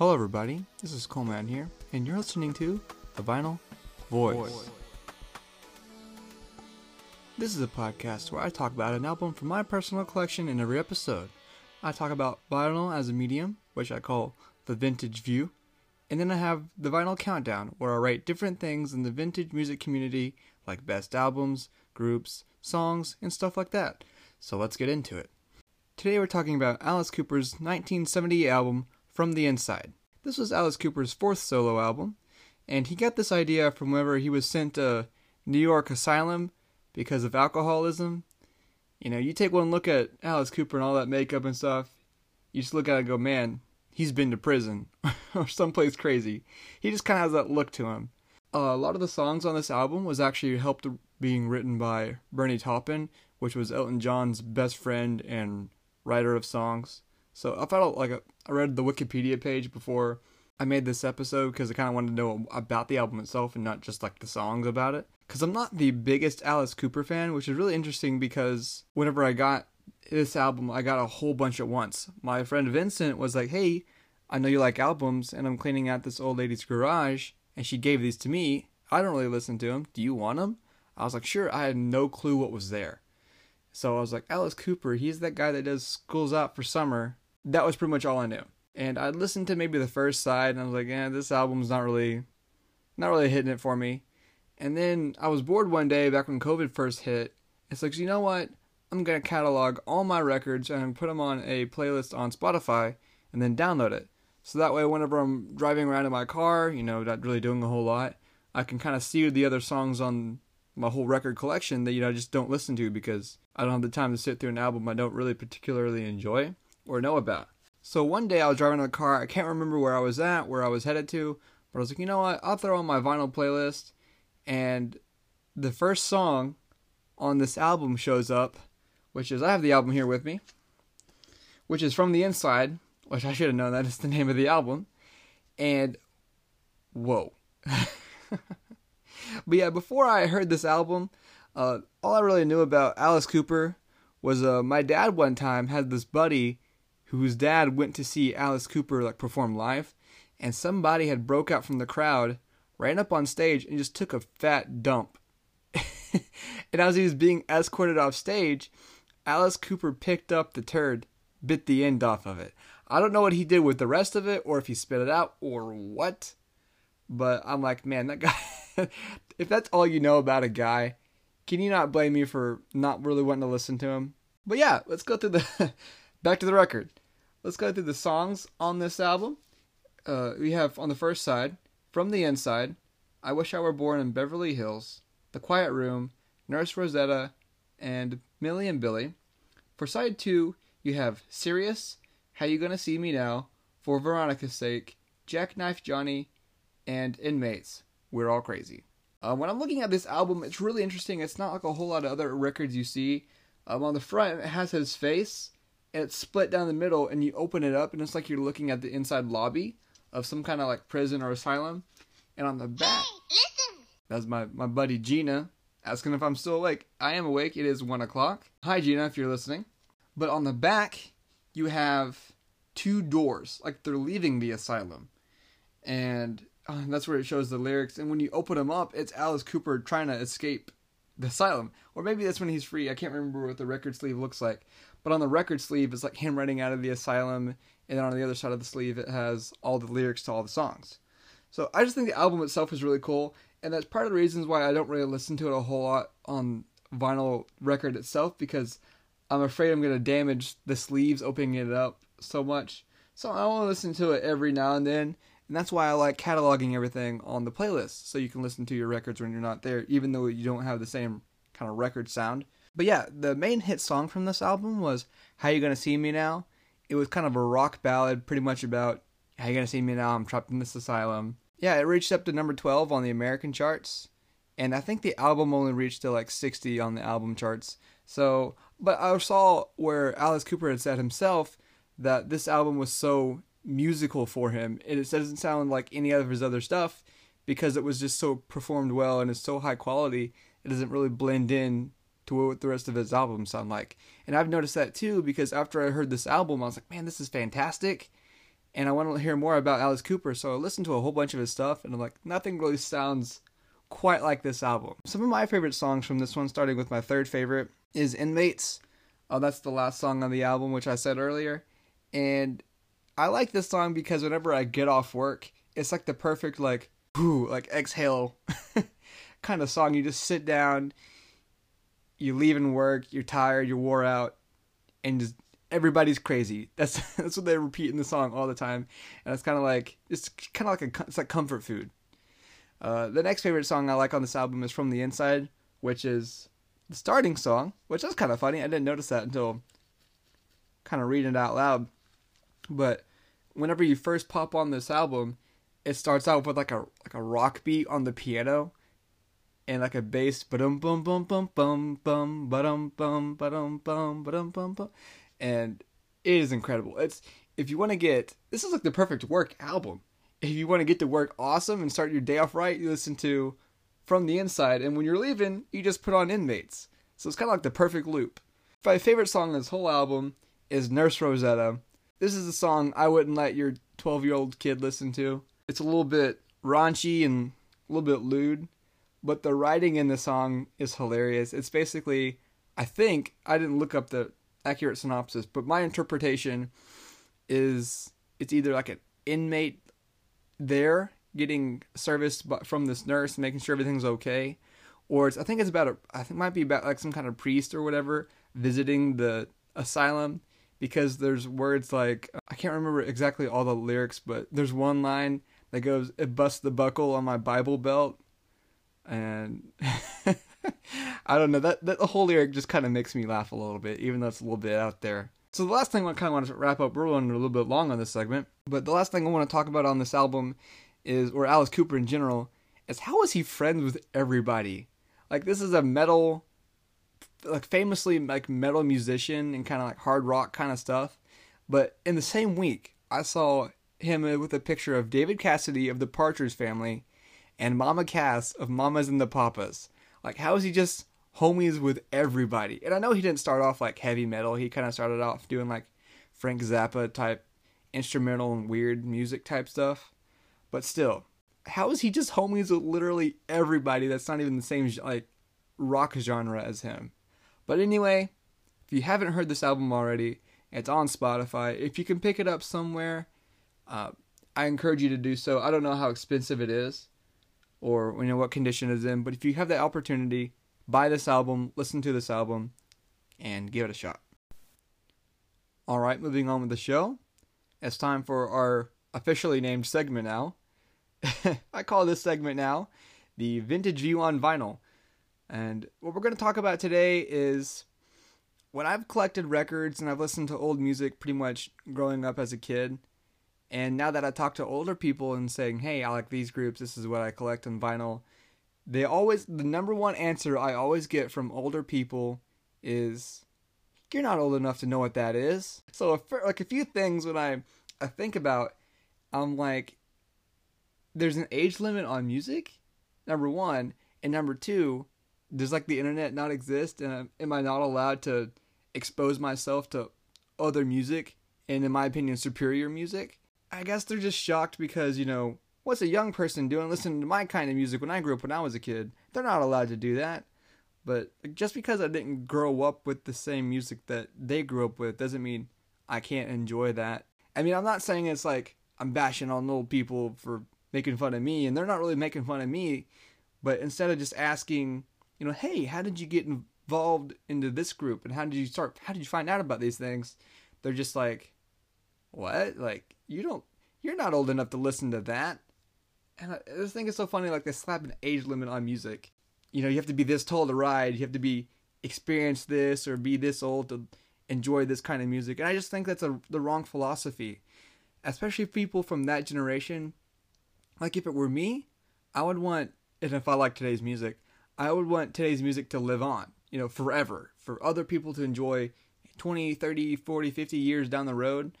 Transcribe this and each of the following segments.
Hello, everybody. This is Coleman here, and you're listening to The Vinyl Voice. This is a podcast where I talk about an album from my personal collection in every episode. I talk about vinyl as a medium, which I call the vintage view, and then I have the vinyl countdown, where I rate different things in the vintage music community, like best albums, groups, songs, and stuff like that. So let's get into it. Today we're talking about Alice Cooper's 1970 album, From the Inside. This was Alice Cooper's fourth solo album, and he got this idea from whenever he was sent to New York Asylum because of alcoholism. You know, you take one look at Alice Cooper and all that makeup and stuff, you just look at it and go, man, he's been to prison or someplace crazy. He just kind of has that look to him. Uh, a lot of the songs on this album was actually helped being written by Bernie Taupin, which was Elton John's best friend and writer of songs. So I felt like a, I read the Wikipedia page before I made this episode because I kind of wanted to know about the album itself and not just like the songs about it. Because I'm not the biggest Alice Cooper fan, which is really interesting because whenever I got this album, I got a whole bunch at once. My friend Vincent was like, "Hey, I know you like albums, and I'm cleaning out this old lady's garage, and she gave these to me. I don't really listen to them. Do you want them?" I was like, "Sure." I had no clue what was there. So I was like, Alice Cooper, he's that guy that does Schools Out for Summer. That was pretty much all I knew. And I listened to maybe the first side and I was like, yeah, this album's not really not really hitting it for me. And then I was bored one day back when COVID first hit. It's like, you know what? I'm gonna catalog all my records and put them on a playlist on Spotify and then download it. So that way, whenever I'm driving around in my car, you know, not really doing a whole lot, I can kind of see the other songs on my whole record collection that you know I just don't listen to because I don't have the time to sit through an album I don't really particularly enjoy or know about. So one day I was driving in the car. I can't remember where I was at, where I was headed to, but I was like, you know what? I'll throw on my vinyl playlist, and the first song on this album shows up, which is I have the album here with me, which is from the inside, which I should have known that is the name of the album, and whoa. but yeah, before I heard this album, uh, all I really knew about Alice Cooper was uh, my dad one time had this buddy whose dad went to see Alice Cooper like perform live, and somebody had broke out from the crowd, ran up on stage, and just took a fat dump. and as he was being escorted off stage, Alice Cooper picked up the turd, bit the end off of it. I don't know what he did with the rest of it, or if he spit it out, or what. But I'm like, man, that guy. if that's all you know about a guy, can you not blame me for not really wanting to listen to him? But yeah, let's go through the back to the record. Let's go through the songs on this album. Uh, we have on the first side, From the Inside, I Wish I Were Born in Beverly Hills, The Quiet Room, Nurse Rosetta, and Millie and Billie. For side two, you have Serious, How You Gonna See Me Now, For Veronica's Sake, Jackknife Johnny, and Inmates. We're All Crazy. Uh, when I'm looking at this album, it's really interesting. It's not like a whole lot of other records you see. Um, on the front, it has his face, and it's split down the middle, and you open it up, and it's like you're looking at the inside lobby of some kind of like prison or asylum. And on the back, Hey, listen! that's my, my buddy Gina asking if I'm still awake. I am awake. It is one o'clock. Hi, Gina, if you're listening. But on the back, you have two doors, like they're leaving the asylum. And uh, that's where it shows the lyrics. And when you open them up, it's Alice Cooper trying to escape the asylum. Or maybe that's when he's free. I can't remember what the record sleeve looks like. But on the record sleeve, it's like him running out of the asylum. And then on the other side of the sleeve, it has all the lyrics to all the songs. So I just think the album itself is really cool. And that's part of the reasons why I don't really listen to it a whole lot on vinyl record itself because I'm afraid I'm going to damage the sleeves opening it up so much. So I want to listen to it every now and then. And that's why I like cataloging everything on the playlist so you can listen to your records when you're not there, even though you don't have the same kind of record sound. But yeah, the main hit song from this album was How You Gonna See Me Now? It was kind of a rock ballad, pretty much about How You Gonna See Me Now? I'm trapped in this asylum. Yeah, it reached up to number 12 on the American charts. And I think the album only reached to like 60 on the album charts. So, but I saw where Alice Cooper had said himself that this album was so musical for him. and It doesn't sound like any of his other stuff because it was just so performed well and it's so high quality. It doesn't really blend in to what the rest of his albums sound like. And I've noticed that too because after I heard this album, I was like, man, this is fantastic. and I want to hear more about Alice Cooper. So I listened to a whole bunch of his stuff, and I'm like, nothing really sounds quite like this album. Some of my favorite songs from this one, starting with my third favorite, is Inmates. Oh, that's the last song on the album, which I said earlier. And I like this song because whenever I get off work, it's like the perfect, like, whoo, like exhale kind of song. You just sit down, you leave in work, you're tired, you're wore out, and just everybody's crazy. That's that's what they repeat in the song all the time, and it's kind of like it's kind of like a it's like comfort food. Uh, the next favorite song I like on this album is "From the Inside," which is the starting song, which is kind of funny. I didn't notice that until kind of reading it out loud. But whenever you first pop on this album, it starts out with like a like a rock beat on the piano and like a bass bum bum bum bum bum bum bum bum bum bum bum bum bum and it is incredible. It's if you want to get this is like the perfect work album. If you want to get to work awesome and start your day off right, you listen to From the Inside, and when you're leaving, you just put on Inmates. So it's kind of like the perfect loop. My favorite song on this whole album is Nurse Rosetta. This is a song I wouldn't let your 12 year old kid listen to. It's a little bit raunchy and a little bit lewd, but the writing in the song is hilarious. It's basically, I think, I didn't look up the accurate synopsis, but my interpretation is it's either like an inmate there getting service from this nurse, making sure everything's okay, or it's I think it's about a I think it might be about like some kind of priest or whatever visiting the asylum because there's words like I can't remember exactly all the lyrics, but there's one line that goes "It busts the buckle on my Bible belt," and I don't know that that the whole lyric just kind of makes me laugh a little bit, even though it's a little bit out there. So the last thing I kind of want to wrap up. We're running a little bit long on this segment, but the last thing I want to talk about on this album is, or Alice Cooper in general, is how is he friends with everybody? Like this is a metal, like famously like metal musician and kind of like hard rock kind of stuff. But in the same week, I saw him with a picture of David Cassidy of the Partridge Family and Mama Cass of Mamas and the Papas. Like, how is he just homies with everybody? And I know he didn't start off like heavy metal. He kind of started off doing like Frank Zappa type instrumental and weird music type stuff. But still, how is he just homies with literally everybody that's not even the same like rock genre as him? But anyway, if you haven't heard this album already, it's on Spotify. If you can pick it up somewhere, uh, I encourage you to do so. I don't know how expensive it is, or you know what condition it's in. But if you have the opportunity, buy this album, listen to this album, and give it a shot. All right, moving on with the show. It's time for our officially named segment now. I call this segment now the Vintage View on Vinyl. And what we're going to talk about today is when I've collected records and I've listened to old music pretty much growing up as a kid. And now that I talk to older people and saying, hey, I like these groups, this is what I collect on vinyl, they always, the number one answer I always get from older people is, you're not old enough to know what that is. So, if, like a few things when I, I think about, I'm like, there's an age limit on music, number one. And number two, does like the internet not exist? And am I not allowed to expose myself to other music and, in my opinion, superior music? I guess they're just shocked because, you know, what's a young person doing listening to my kind of music when I grew up when I was a kid? They're not allowed to do that. But just because I didn't grow up with the same music that they grew up with doesn't mean I can't enjoy that. I mean, I'm not saying it's like I'm bashing on old people for making fun of me, and they're not really making fun of me. But instead of just asking, you know, hey, how did you get involved into this group, and how did you start? How did you find out about these things? They're just like, what? Like, you don't you're not old enough to listen to that. And I just think it's so funny, like they slap an age limit on music. You know, you have to be this tall to ride. You have to be experience this or be this old to enjoy this kind of music. And I just think that's a, the wrong philosophy, especially people from that generation. Like if it were me, I would want, and if I like today's music, I would want today's music to live on, you know, forever, for other people to enjoy 20, 30, 40, 50 years down the road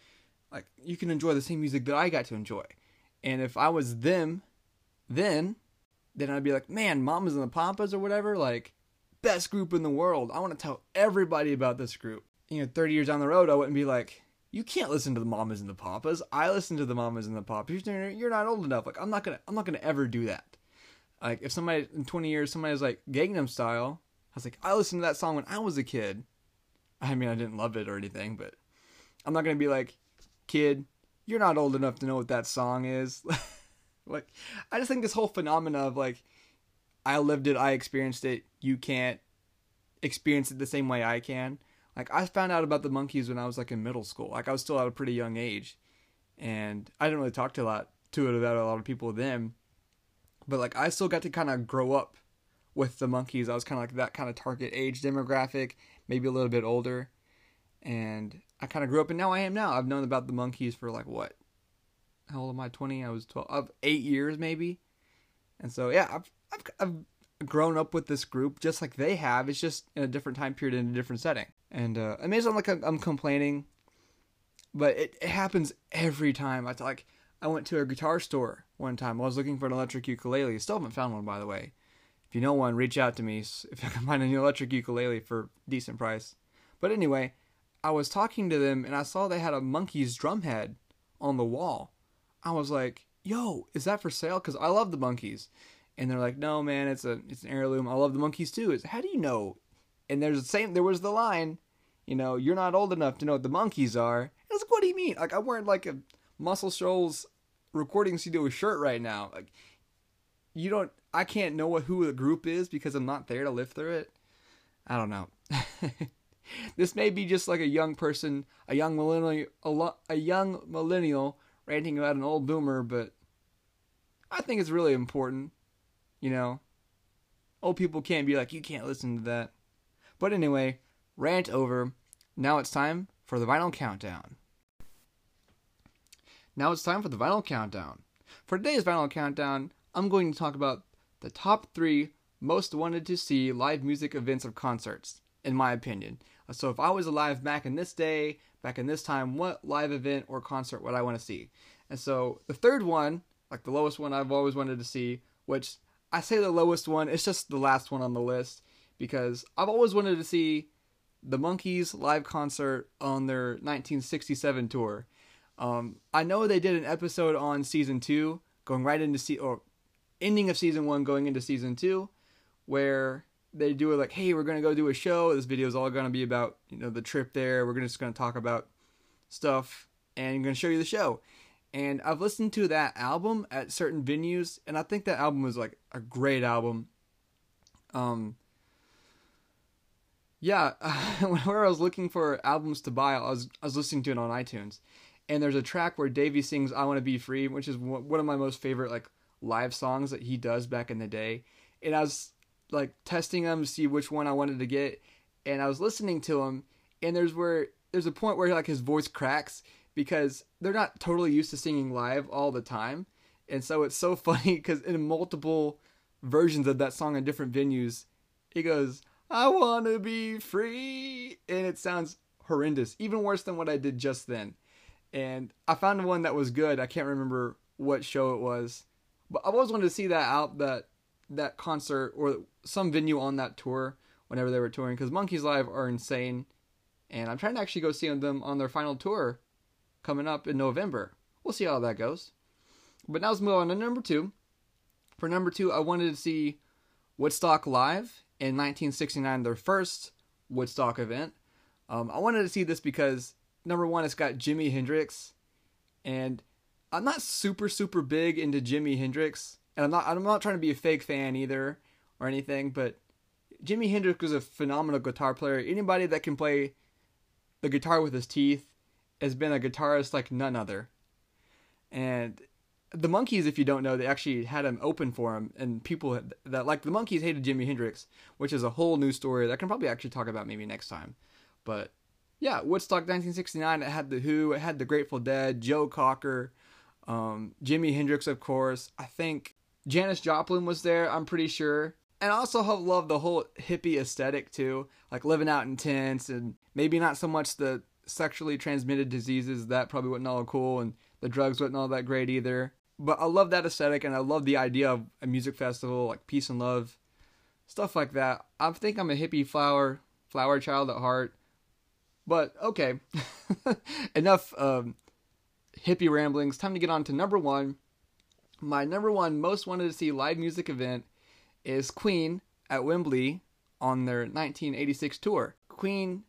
like you can enjoy the same music that I got to enjoy. And if I was them, then then I'd be like, man, Mamas and the Papas or whatever, like best group in the world. I want to tell everybody about this group. You know, 30 years down the road, I wouldn't be like, you can't listen to the Mamas and the Papas. I listen to the Mamas and the Papas. You're, not old enough. Like I'm not gonna I'm not gonna ever do that. Like if somebody in 20 years somebody's like Gangnam Style, I was like I listened to that song when I was a kid. I mean I didn't love it or anything, but I'm not gonna be like, kid, you're not old enough to know what that song is. like I just think this whole phenomena of like I lived it, I experienced it, you can't experience it the same way I can. Like I found out about the Monkees when I was like in middle school. Like I was still at a pretty young age, and I didn't really talk to a lot to it about a lot of people then. But like I still got to kind of grow up with the Monkees. I was kind of like that kind of target age demographic, maybe a little bit older, and I kind of grew up, and now I am now. I've known about the Monkees for like what? How old am I? Twenty? I was twelve. Of eight years maybe, and so yeah, I've I've, I've grown up with this group just like they have. It's just in a different time period in a different setting. And uh, it may like I'm complaining, but it, it happens every time. I like I went to a guitar store one time. I was looking for an electric ukulele. Still haven't found one, by the way. If you know one, reach out to me if I can find an electric ukulele for decent price. But anyway, I was talking to them and I saw they had a Monkees drum head on the wall. I was like, "Yo, is that for sale?" Because I love the Monkees, and they're like, "No, man, it's a it's an heirloom. I love the Monkees too." Is how do you know? And there's the same. There was the line, you know, you're not old enough to know what the Monkees are. And I was like, "What do you mean? Like I'm wearing like a Muscle Shoals recording studio shirt right now. Like you don't. I can't know what who the group is because I'm not there to live through it. I don't know." this may be just like a young person, a young millennial, a, a young millennial ranting about an old boomer, but I think it's really important you know, old people can't be like, you can't listen to that. But anyway, rant over. Now it's time for the vinyl countdown. Now it's time for the vinyl countdown. For today's vinyl countdown, I'm going to talk about the top three most wanted to see live music events of concerts, in my opinion. So if I was alive back in this day, back in this time, what live event or concert would I want to see? And so the third one, like the lowest one I've always wanted to see, which I say the lowest one. It's just the last one on the list because I've always wanted to see the Monkees live concert on their 1967 tour. Um, I know they did an episode on season two, going right into se- or ending of season one, going into season two, where they do it like, hey, we're gonna go do a show. This video is all gonna be about you know the trip there. We're just gonna talk about stuff and I'm gonna show you the show and I've listened to that album at certain venues, and I think that album was like a great album. Um, yeah, where I was looking for albums to buy, I was I was listening to it on iTunes, and there's a track where Davy sings "I Want to Be Free," which is one of my most favorite like live songs that he does back in the day, and I was like testing them to see which one I wanted to get, and I was listening to him, and there's where there's a point where like his voice cracks because they're not totally used to singing live all the time. And so it's so funny because in multiple versions of that song in different venues, he goes, I want to be free. And it sounds horrendous, even worse than what I did just then. And I found one that was good. I can't remember what show it was, but I've always wanted to see that out that that concert or some venue on that tour whenever they were touring because Monkees Live are insane, and I'm trying to actually go see them on their final tour coming up in November. We'll see how that goes. But now let's move on to number two. For number two, I wanted to see Woodstock live in 1969, their first Woodstock event. Um, I wanted to see this because number one, it's got Jimi Hendrix, and I'm not super super big into Jimi Hendrix, and I'm not I'm not trying to be a fake fan either or anything, but Jimi Hendrix was a phenomenal guitar player. Anybody that can play the guitar with his teeth has been a guitarist like none other. And the Monkees, if you don't know, they actually had him open for him, and people that like the Monkees hated Jimi Hendrix, which is a whole new story that I can probably actually talk about maybe next time. But yeah, Woodstock 1969. It had the Who, it had the Grateful Dead, Joe Cocker, um, Jimi Hendrix, of course. I think Janis Joplin was there. I'm pretty sure. And I also love the whole hippie aesthetic too, like living out in tents and maybe not so much the sexually transmitted diseases, that probably wasn't all cool, and the drugs wasn't all that great either. But I love that aesthetic, and I love the idea of a music festival, like peace and love, stuff like that. I think I'm a hippie flower, flower child at heart. But okay, enough um, hippie ramblings. Time to get on to number one. My number one most wanted to see live music event is Queen at Wembley on their 1986 tour. Queen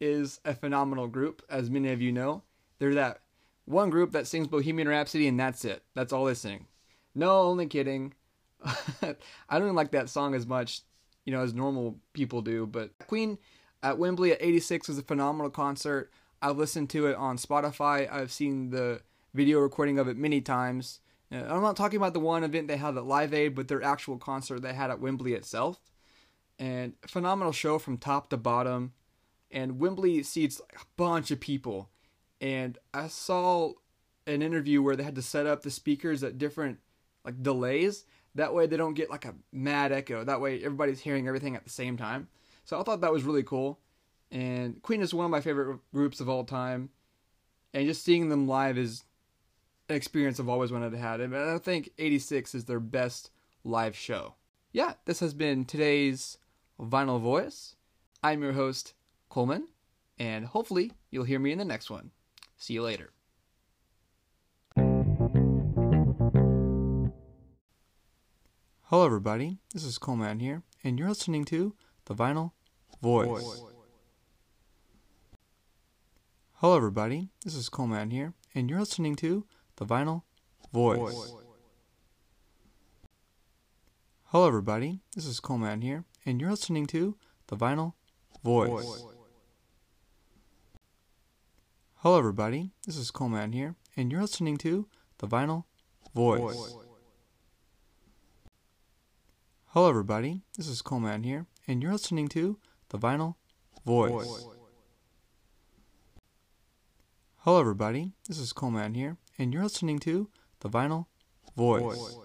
is a phenomenal group, as many of you know. They're that one group that sings Bohemian Rhapsody and that's it. That's all they sing. No, only kidding. I don't like that song as much, you know, as normal people do, but Queen at Wembley at 86 was a phenomenal concert. I've listened to it on Spotify. I've seen the video recording of it many times. I'm not talking about the one event they had at Live Aid, but their actual concert they had at Wembley itself. And phenomenal show from top to bottom. And Wembley seats a bunch of people and I saw an interview where they had to set up the speakers at different like delays. That way they don't get like a mad echo. That way everybody's hearing everything at the same time. So I thought that was really cool. And Queen is one of my favorite groups of all time. And just seeing them live is experience I've always wanted to have. And I think 86 is their best live show. Yeah, this has been today's Vinyl Voice. I'm your host, Coleman, and hopefully you'll hear me in the next one. See you later. Hello, everybody. This is Coleman here, and you're listening to The Vinyl Voice. Voice. Hello, everybody. This is Coleman here, and you're listening to The Vinyl Voice. Voice. Hello, everybody. This is Coleman here, and you're listening to The Vinyl Voice. Voice. Hello, everybody. This is Coleman here, and you're listening to The Vinyl Voice. Voice. Hello, everybody. This is Coleman here, and you're listening to The Vinyl Voice. Voice. Hello, everybody. This is Coleman here, and you're listening to The Vinyl Voice. Voice.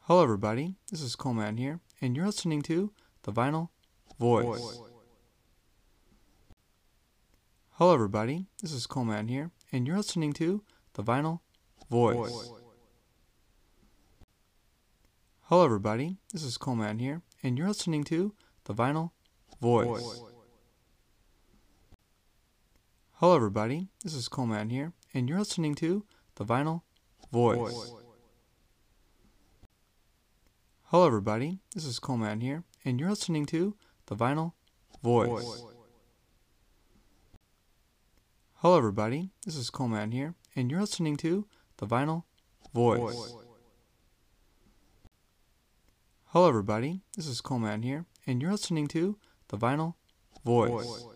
Hello, everybody. This is Coleman here, and you're listening to The Vinyl Voice. Voice. Hello, everybody. This is Coleman here, and you're listening to The Vinyl Voice. Voice. Hello, everybody. This is Coleman here, and you're listening to The Vinyl Voice. Voice. Hello, everybody. This is Coleman here, and you're listening to The Vinyl Voice. Voice. Hello, everybody. This is Coleman here, and you're listening to The Vinyl Voice. Voice. Hello, everybody. This is Coleman here, and you're listening to The Vinyl Voice. Voice. Hello, everybody. This is Coleman here, and you're listening to The Vinyl Voice. Voice.